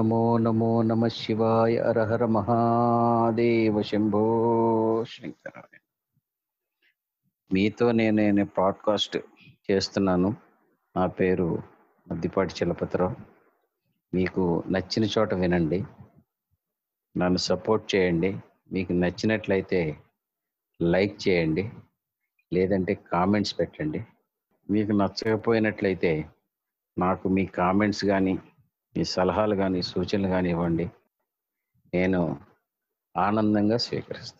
నమో నమో నమ శివాయ అరహర మహాదేవ శంభో శంకర మీతో నేను నేను పాడ్కాస్ట్ చేస్తున్నాను. నా పేరు మద్దిపాటి చలపతిరావు. మీకు నచ్చిన చోట వినండి. నన్ను సపోర్ట్ చేయండి. మీకు నచ్చినట్లయితే లైక్ చేయండి. లేదంటే కామెంట్స్ పెట్టండి. మీకు నచ్చకపోయినట్లయితే నాకు మీ కామెంట్స్ కానీ మీ సలహాలు కానీ సూచనలు కానీ ఇవ్వండి. నేను ఆనందంగా స్వీకరిస్తాను.